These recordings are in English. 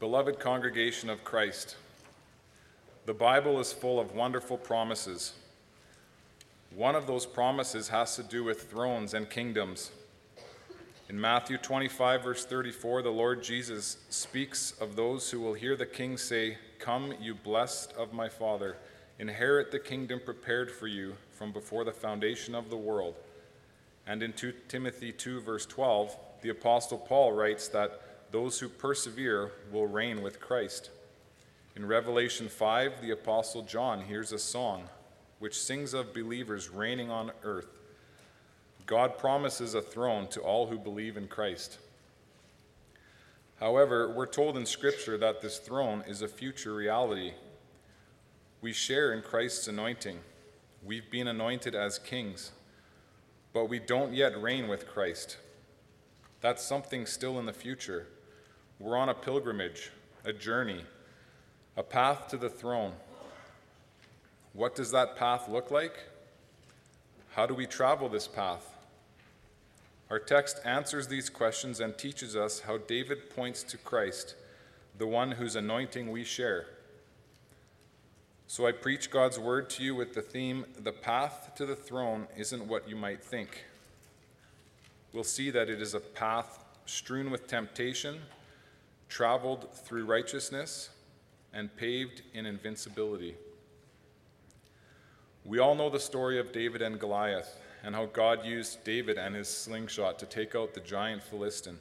Beloved congregation of Christ, the Bible is full of wonderful promises. One of those promises has to do with thrones and kingdoms. In Matthew 25, verse 34, the Lord Jesus speaks of those who will hear the king say, Come, you blessed of my Father, inherit the kingdom prepared for you from before the foundation of the world. And in 2 Timothy 2, verse 12, the Apostle Paul writes that those who persevere will reign with Christ. In Revelation 5, the Apostle John hears a song which sings of believers reigning on earth. God promises a throne to all who believe in Christ. However, we're told in Scripture that this throne is a future reality. We share in Christ's anointing. We've been anointed as kings, but we don't yet reign with Christ. That's something still in the future. We're on a pilgrimage, a journey, a path to the throne. What does that path look like? How do we travel this path? Our text answers these questions and teaches us how David points to Christ, the one whose anointing we share. So I preach God's word to you with the theme The path to the throne isn't what you might think. We'll see that it is a path strewn with temptation traveled through righteousness, and paved in invincibility. We all know the story of David and Goliath and how God used David and his slingshot to take out the giant Philistine.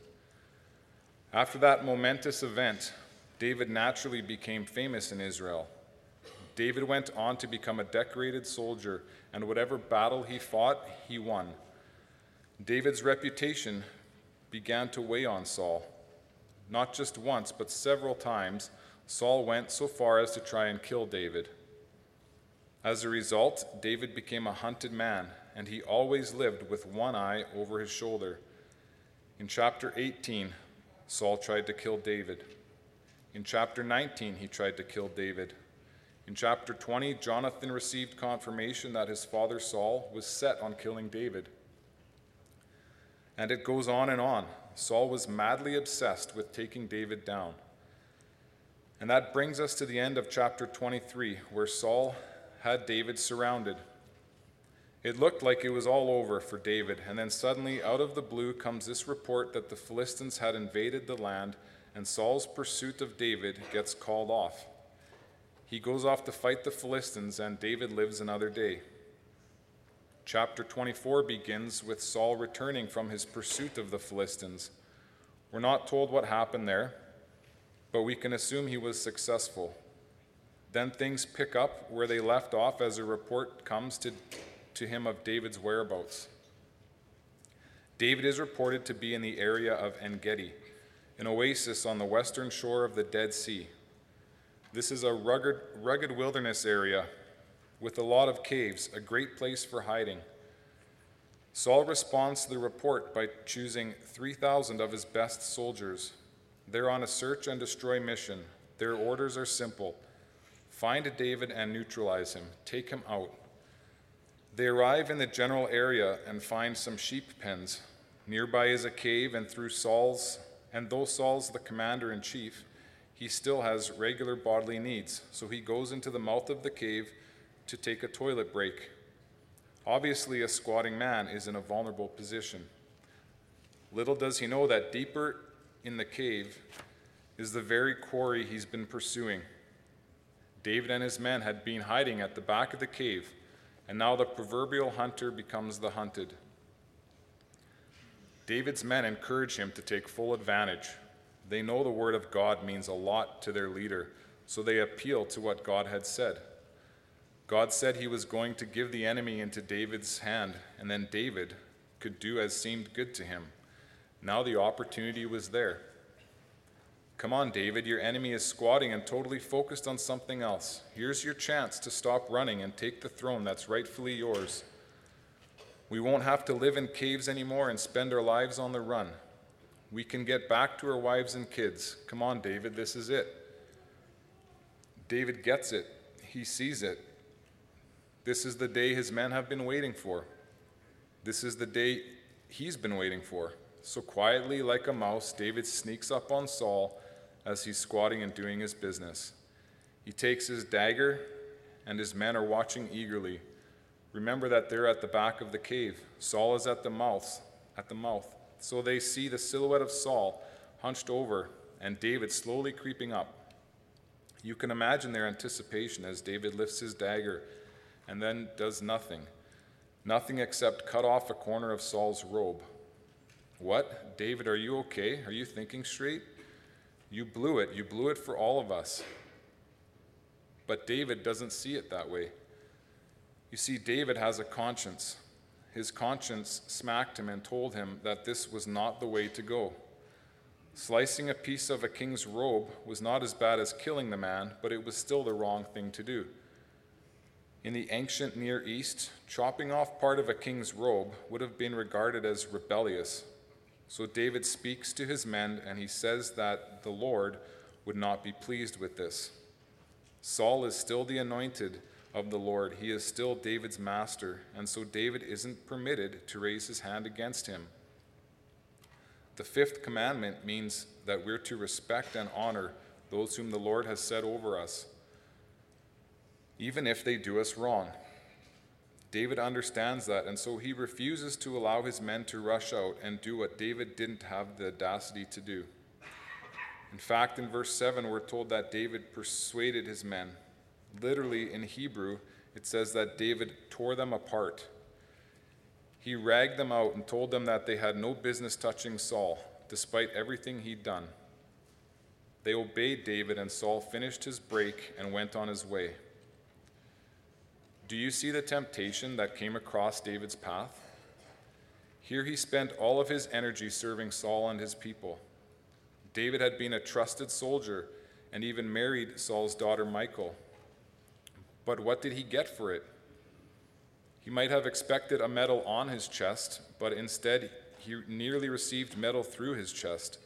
After that momentous event, David naturally became famous in Israel. David went on to become a decorated soldier, and whatever battle he fought, he won. David's reputation began to weigh on Saul. Not just once, but several times, Saul went so far as to try and kill David. As a result, David became a hunted man, and he always lived with one eye over his shoulder. In chapter 18, Saul tried to kill David. In chapter 19, he tried to kill David. In chapter 20, Jonathan received confirmation that his father Saul was set on killing David. And it goes on and on. Saul was madly obsessed with taking David down. And that brings us to the end of chapter 23, where Saul had David surrounded. It looked like it was all over for David, and then suddenly, out of the blue, comes this report that the Philistines had invaded the land, and Saul's pursuit of David gets called off. He goes off to fight the Philistines, and David lives another day. Chapter 24 begins with Saul returning from his pursuit of the Philistines. We're not told what happened there, but we can assume he was successful. Then things pick up where they left off as a report comes to, to him of David's whereabouts. David is reported to be in the area of En Gedi, an oasis on the western shore of the Dead Sea. This is a rugged, rugged wilderness area with a lot of caves, a great place for hiding. Saul responds to the report by choosing 3,000 of his best soldiers. They're on a search and destroy mission. Their orders are simple find David and neutralize him, take him out. They arrive in the general area and find some sheep pens. Nearby is a cave, and through Saul's, and though Saul's the commander in chief, he still has regular bodily needs. So he goes into the mouth of the cave to take a toilet break. Obviously, a squatting man is in a vulnerable position. Little does he know that deeper in the cave is the very quarry he's been pursuing. David and his men had been hiding at the back of the cave, and now the proverbial hunter becomes the hunted. David's men encourage him to take full advantage. They know the word of God means a lot to their leader, so they appeal to what God had said. God said he was going to give the enemy into David's hand, and then David could do as seemed good to him. Now the opportunity was there. Come on, David, your enemy is squatting and totally focused on something else. Here's your chance to stop running and take the throne that's rightfully yours. We won't have to live in caves anymore and spend our lives on the run. We can get back to our wives and kids. Come on, David, this is it. David gets it, he sees it. This is the day his men have been waiting for. This is the day he's been waiting for. So quietly, like a mouse, David sneaks up on Saul as he's squatting and doing his business. He takes his dagger, and his men are watching eagerly. Remember that they're at the back of the cave. Saul is at the mouth, at the mouth. So they see the silhouette of Saul hunched over and David slowly creeping up. You can imagine their anticipation as David lifts his dagger and then does nothing. Nothing except cut off a corner of Saul's robe. What? David, are you okay? Are you thinking straight? You blew it. You blew it for all of us. But David doesn't see it that way. You see, David has a conscience. His conscience smacked him and told him that this was not the way to go. Slicing a piece of a king's robe was not as bad as killing the man, but it was still the wrong thing to do. In the ancient Near East, chopping off part of a king's robe would have been regarded as rebellious. So David speaks to his men and he says that the Lord would not be pleased with this. Saul is still the anointed of the Lord, he is still David's master, and so David isn't permitted to raise his hand against him. The fifth commandment means that we're to respect and honor those whom the Lord has set over us even if they do us wrong. David understands that, and so he refuses to allow his men to rush out and do what David didn't have the audacity to do. In fact, in verse 7, we're told that David persuaded his men. Literally, in Hebrew, it says that David tore them apart. He ragged them out and told them that they had no business touching Saul, despite everything he'd done. They obeyed David, and Saul finished his break and went on his way. Do you see the temptation that came across David's path? Here he spent all of his energy serving Saul and his people. David had been a trusted soldier and even married Saul's daughter Michal. But what did he get for it? He might have expected a medal on his chest, but instead he nearly received metal through his chest.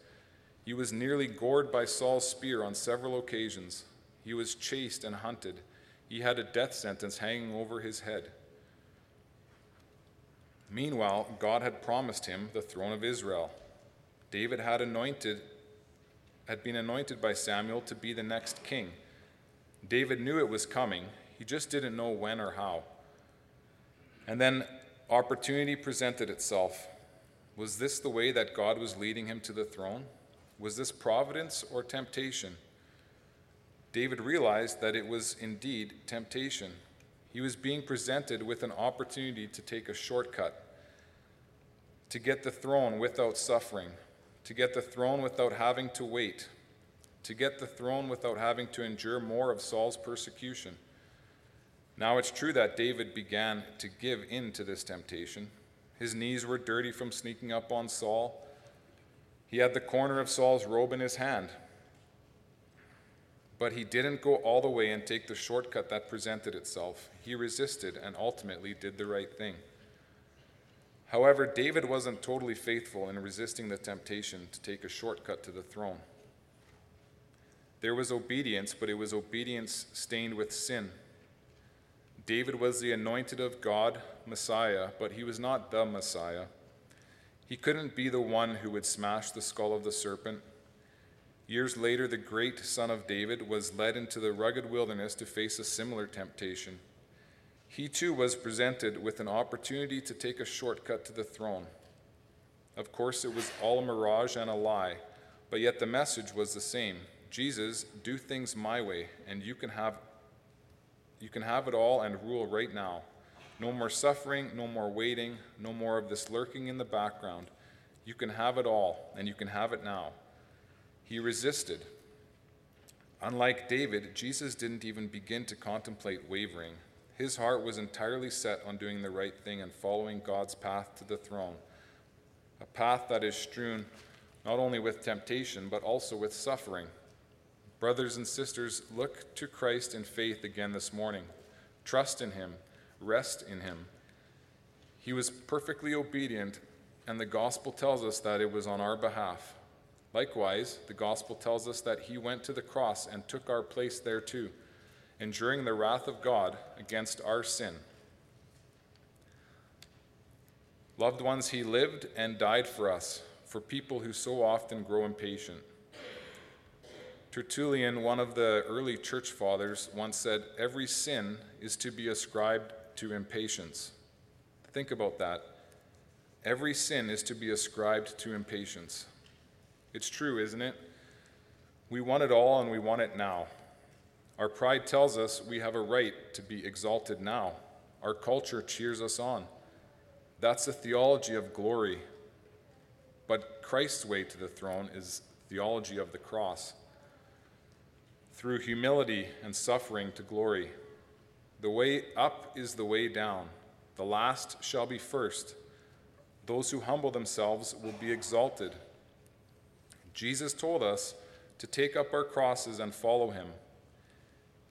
He was nearly gored by Saul's spear on several occasions. He was chased and hunted he had a death sentence hanging over his head. Meanwhile, God had promised him the throne of Israel. David had anointed had been anointed by Samuel to be the next king. David knew it was coming. He just didn't know when or how. And then opportunity presented itself. Was this the way that God was leading him to the throne? Was this providence or temptation? David realized that it was indeed temptation. He was being presented with an opportunity to take a shortcut, to get the throne without suffering, to get the throne without having to wait, to get the throne without having to endure more of Saul's persecution. Now it's true that David began to give in to this temptation. His knees were dirty from sneaking up on Saul. He had the corner of Saul's robe in his hand, but he didn't go all the way and take the shortcut that presented itself. He resisted and ultimately did the right thing. However, David wasn't totally faithful in resisting the temptation to take a shortcut to the throne. There was obedience, but it was obedience stained with sin. David was the anointed of God, Messiah, but he was not the Messiah. He couldn't be the one who would smash the skull of the serpent Years later, the great son of David was led into the rugged wilderness to face a similar temptation. He too was presented with an opportunity to take a shortcut to the throne. Of course, it was all a mirage and a lie, but yet the message was the same Jesus, do things my way, and you can have, you can have it all and rule right now. No more suffering, no more waiting, no more of this lurking in the background. You can have it all, and you can have it now. He resisted. Unlike David, Jesus didn't even begin to contemplate wavering. His heart was entirely set on doing the right thing and following God's path to the throne, a path that is strewn not only with temptation, but also with suffering. Brothers and sisters, look to Christ in faith again this morning. Trust in him, rest in him. He was perfectly obedient, and the gospel tells us that it was on our behalf. Likewise, the gospel tells us that he went to the cross and took our place there too, enduring the wrath of God against our sin. Loved ones, he lived and died for us, for people who so often grow impatient. Tertullian, one of the early church fathers, once said, Every sin is to be ascribed to impatience. Think about that. Every sin is to be ascribed to impatience. It's true, isn't it? We want it all and we want it now. Our pride tells us we have a right to be exalted now. Our culture cheers us on. That's the theology of glory. But Christ's way to the throne is theology of the cross through humility and suffering to glory. The way up is the way down. The last shall be first. Those who humble themselves will be exalted. Jesus told us to take up our crosses and follow him.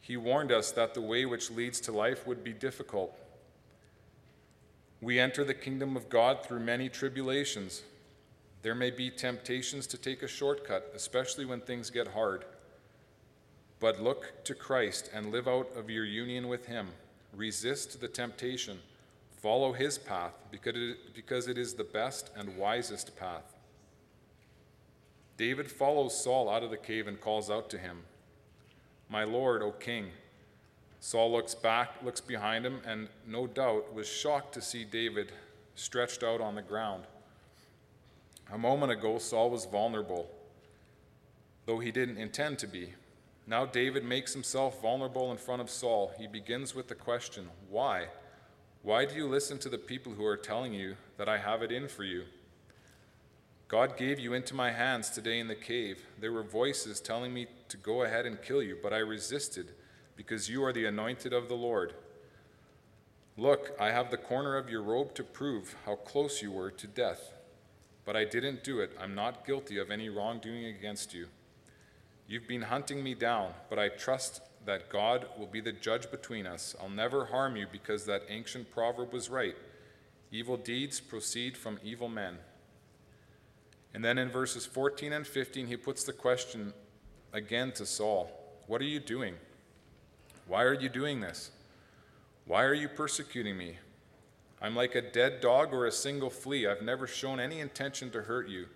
He warned us that the way which leads to life would be difficult. We enter the kingdom of God through many tribulations. There may be temptations to take a shortcut, especially when things get hard. But look to Christ and live out of your union with Him. Resist the temptation. Follow His path because it is the best and wisest path. David follows Saul out of the cave and calls out to him, My Lord, O King. Saul looks back, looks behind him, and no doubt was shocked to see David stretched out on the ground. A moment ago, Saul was vulnerable, though he didn't intend to be. Now David makes himself vulnerable in front of Saul. He begins with the question, Why? Why do you listen to the people who are telling you that I have it in for you? God gave you into my hands today in the cave. There were voices telling me to go ahead and kill you, but I resisted because you are the anointed of the Lord. Look, I have the corner of your robe to prove how close you were to death. But I didn't do it. I'm not guilty of any wrongdoing against you. You've been hunting me down, but I trust that God will be the judge between us. I'll never harm you because that ancient proverb was right evil deeds proceed from evil men. And then in verses 14 and 15, he puts the question again to Saul What are you doing? Why are you doing this? Why are you persecuting me? I'm like a dead dog or a single flea. I've never shown any intention to hurt you.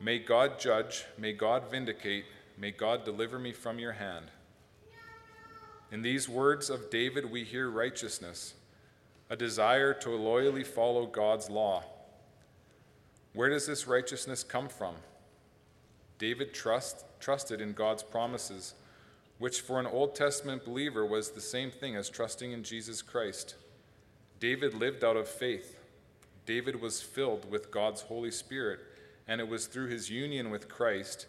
May God judge, may God vindicate, May God deliver me from your hand. In these words of David, we hear righteousness, a desire to loyally follow God's law. Where does this righteousness come from? David trust, trusted in God's promises, which for an Old Testament believer was the same thing as trusting in Jesus Christ. David lived out of faith. David was filled with God's Holy Spirit, and it was through his union with Christ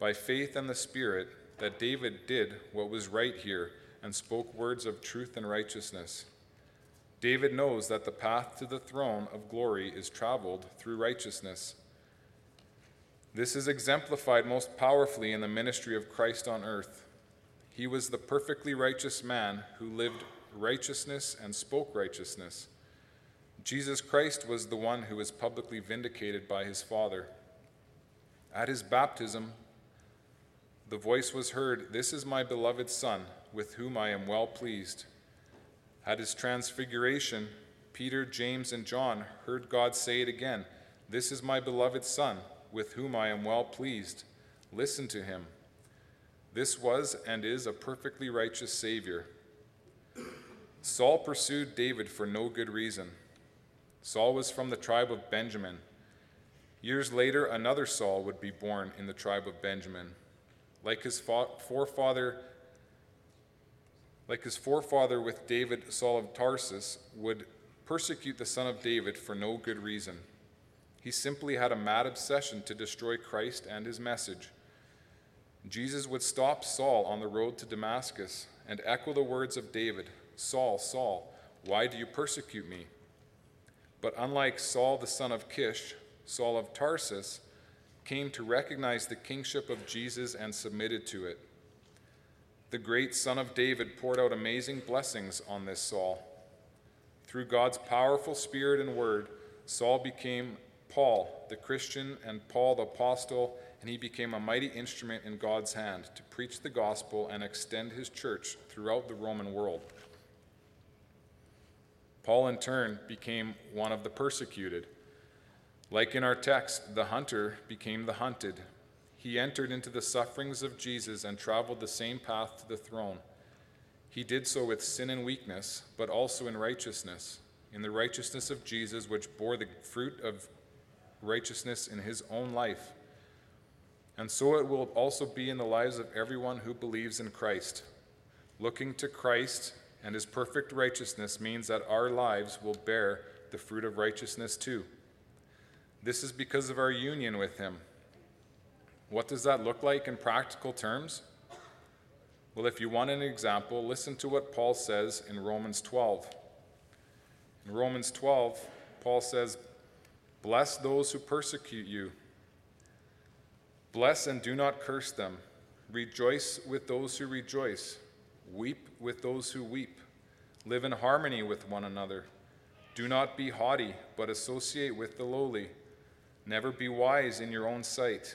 by faith and the Spirit that David did what was right here and spoke words of truth and righteousness. David knows that the path to the throne of glory is traveled through righteousness. This is exemplified most powerfully in the ministry of Christ on earth. He was the perfectly righteous man who lived righteousness and spoke righteousness. Jesus Christ was the one who was publicly vindicated by his Father. At his baptism, the voice was heard, This is my beloved Son, with whom I am well pleased. At his transfiguration, Peter, James, and John heard God say it again This is my beloved Son, with whom I am well pleased. Listen to him. This was and is a perfectly righteous Savior. Saul pursued David for no good reason. Saul was from the tribe of Benjamin. Years later, another Saul would be born in the tribe of Benjamin like his forefather like his forefather with David, Saul of Tarsus, would persecute the son of David for no good reason. He simply had a mad obsession to destroy Christ and his message. Jesus would stop Saul on the road to Damascus and echo the words of David Saul, Saul, why do you persecute me? But unlike Saul the son of Kish, Saul of Tarsus came to recognize the kingship of Jesus and submitted to it. The great Son of David poured out amazing blessings on this Saul. Through God's powerful Spirit and Word, Saul became Paul, the Christian, and Paul, the apostle, and he became a mighty instrument in God's hand to preach the gospel and extend his church throughout the Roman world. Paul, in turn, became one of the persecuted like in our text, the hunter became the hunted. He entered into the sufferings of Jesus and traveled the same path to the throne. He did so with sin and weakness, but also in righteousness, in the righteousness of Jesus, which bore the fruit of righteousness in his own life. And so it will also be in the lives of everyone who believes in Christ. Looking to Christ and his perfect righteousness means that our lives will bear the fruit of righteousness too. This is because of our union with him what does that look like in practical terms? Well, if you want an example, listen to what Paul says in Romans 12. In Romans 12, Paul says, Bless those who persecute you. Bless and do not curse them. Rejoice with those who rejoice. Weep with those who weep. Live in harmony with one another. Do not be haughty, but associate with the lowly. Never be wise in your own sight.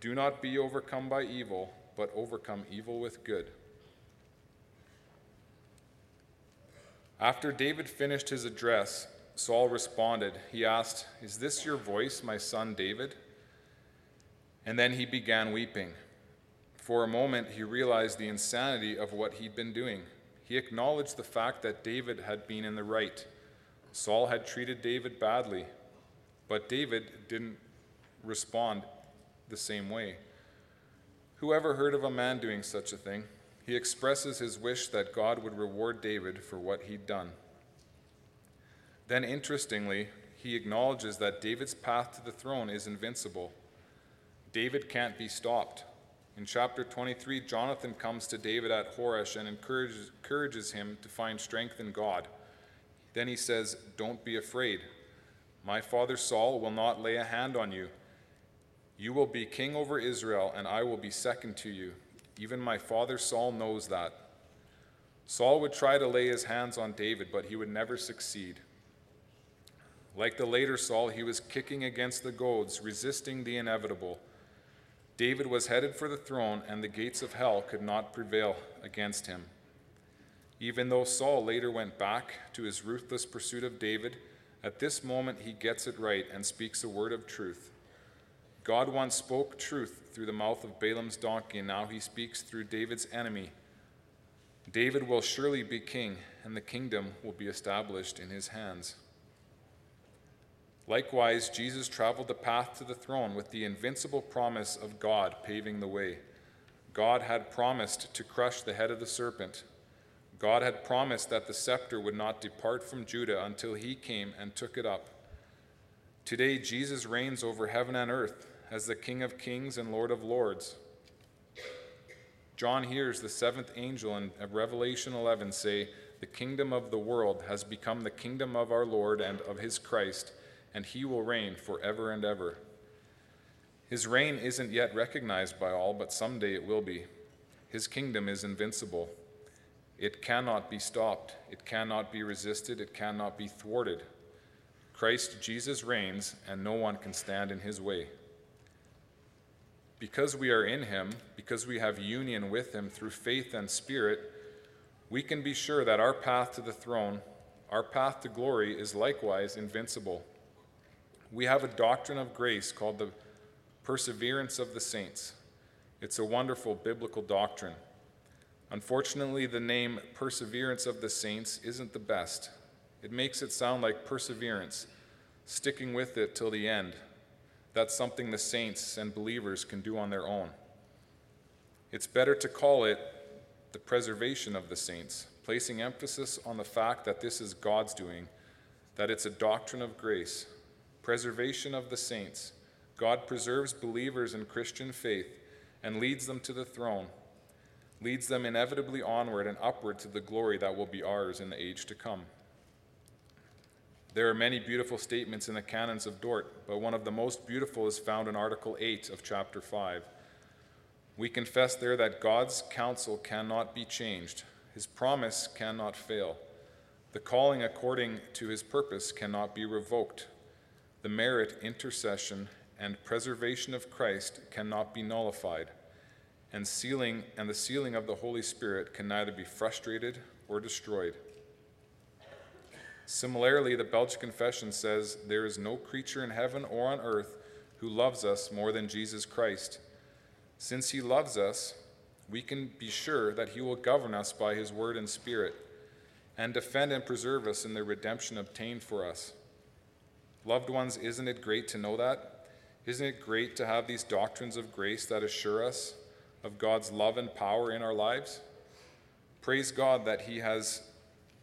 Do not be overcome by evil, but overcome evil with good. After David finished his address, Saul responded. He asked, Is this your voice, my son David? And then he began weeping. For a moment, he realized the insanity of what he'd been doing. He acknowledged the fact that David had been in the right. Saul had treated David badly, but David didn't respond the same way. Whoever heard of a man doing such a thing? He expresses his wish that God would reward David for what he'd done. Then, interestingly, he acknowledges that David's path to the throne is invincible. David can't be stopped. In chapter 23, Jonathan comes to David at Horesh and encourages, encourages him to find strength in God. Then he says, Don't be afraid. My father Saul will not lay a hand on you you will be king over Israel, and I will be second to you. Even my father Saul knows that. Saul would try to lay his hands on David, but he would never succeed. Like the later Saul, he was kicking against the goads, resisting the inevitable. David was headed for the throne, and the gates of hell could not prevail against him. Even though Saul later went back to his ruthless pursuit of David, at this moment he gets it right and speaks a word of truth. God once spoke truth through the mouth of Balaam's donkey, and now he speaks through David's enemy. David will surely be king, and the kingdom will be established in his hands. Likewise, Jesus traveled the path to the throne with the invincible promise of God paving the way. God had promised to crush the head of the serpent. God had promised that the scepter would not depart from Judah until he came and took it up. Today, Jesus reigns over heaven and earth as the King of Kings and Lord of Lords. John hears the seventh angel in uh, Revelation 11 say, The kingdom of the world has become the kingdom of our Lord and of his Christ, and he will reign forever and ever. His reign isn't yet recognized by all, but someday it will be. His kingdom is invincible. It cannot be stopped, it cannot be resisted, it cannot be thwarted. Christ Jesus reigns, and no one can stand in his way. Because we are in him, because we have union with him through faith and spirit, we can be sure that our path to the throne, our path to glory, is likewise invincible. We have a doctrine of grace called the perseverance of the saints. It's a wonderful biblical doctrine. Unfortunately, the name perseverance of the saints isn't the best. It makes it sound like perseverance, sticking with it till the end, that's something the saints and believers can do on their own. It's better to call it the preservation of the saints, placing emphasis on the fact that this is God's doing, that it's a doctrine of grace. Preservation of the saints. God preserves believers in Christian faith and leads them to the throne, leads them inevitably onward and upward to the glory that will be ours in the age to come. There are many beautiful statements in the canons of Dort, but one of the most beautiful is found in Article 8 of Chapter 5. We confess there that God's counsel cannot be changed, his promise cannot fail, the calling according to his purpose cannot be revoked, the merit, intercession, and preservation of Christ cannot be nullified, and sealing and the sealing of the Holy Spirit can neither be frustrated or destroyed. Similarly, the Belgic Confession says, There is no creature in heaven or on earth who loves us more than Jesus Christ. Since he loves us, we can be sure that he will govern us by his word and spirit, and defend and preserve us in the redemption obtained for us. Loved ones, isn't it great to know that? Isn't it great to have these doctrines of grace that assure us of God's love and power in our lives? Praise God that he has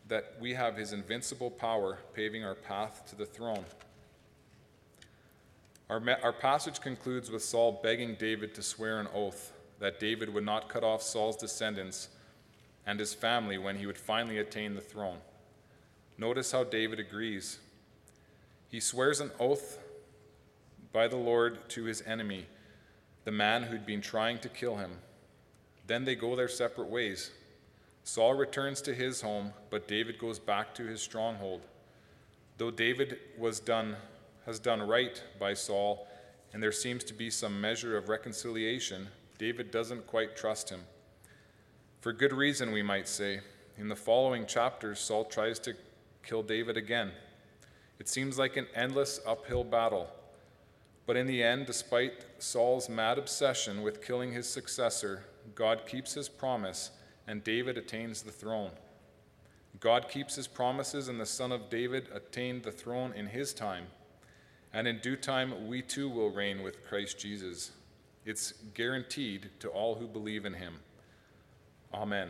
that we have his invincible power paving our path to the throne. Our, our passage concludes with Saul begging David to swear an oath that David would not cut off Saul's descendants and his family when he would finally attain the throne. Notice how David agrees. He swears an oath by the Lord to his enemy, the man who'd been trying to kill him. Then they go their separate ways. Saul returns to his home, but David goes back to his stronghold. Though David was done, has done right by Saul, and there seems to be some measure of reconciliation, David doesn't quite trust him. For good reason, we might say. In the following chapters, Saul tries to kill David again. It seems like an endless uphill battle. But in the end, despite Saul's mad obsession with killing his successor, God keeps his promise and David attains the throne. God keeps his promises, and the son of David attained the throne in his time. And in due time, we too will reign with Christ Jesus. It's guaranteed to all who believe in him. Amen.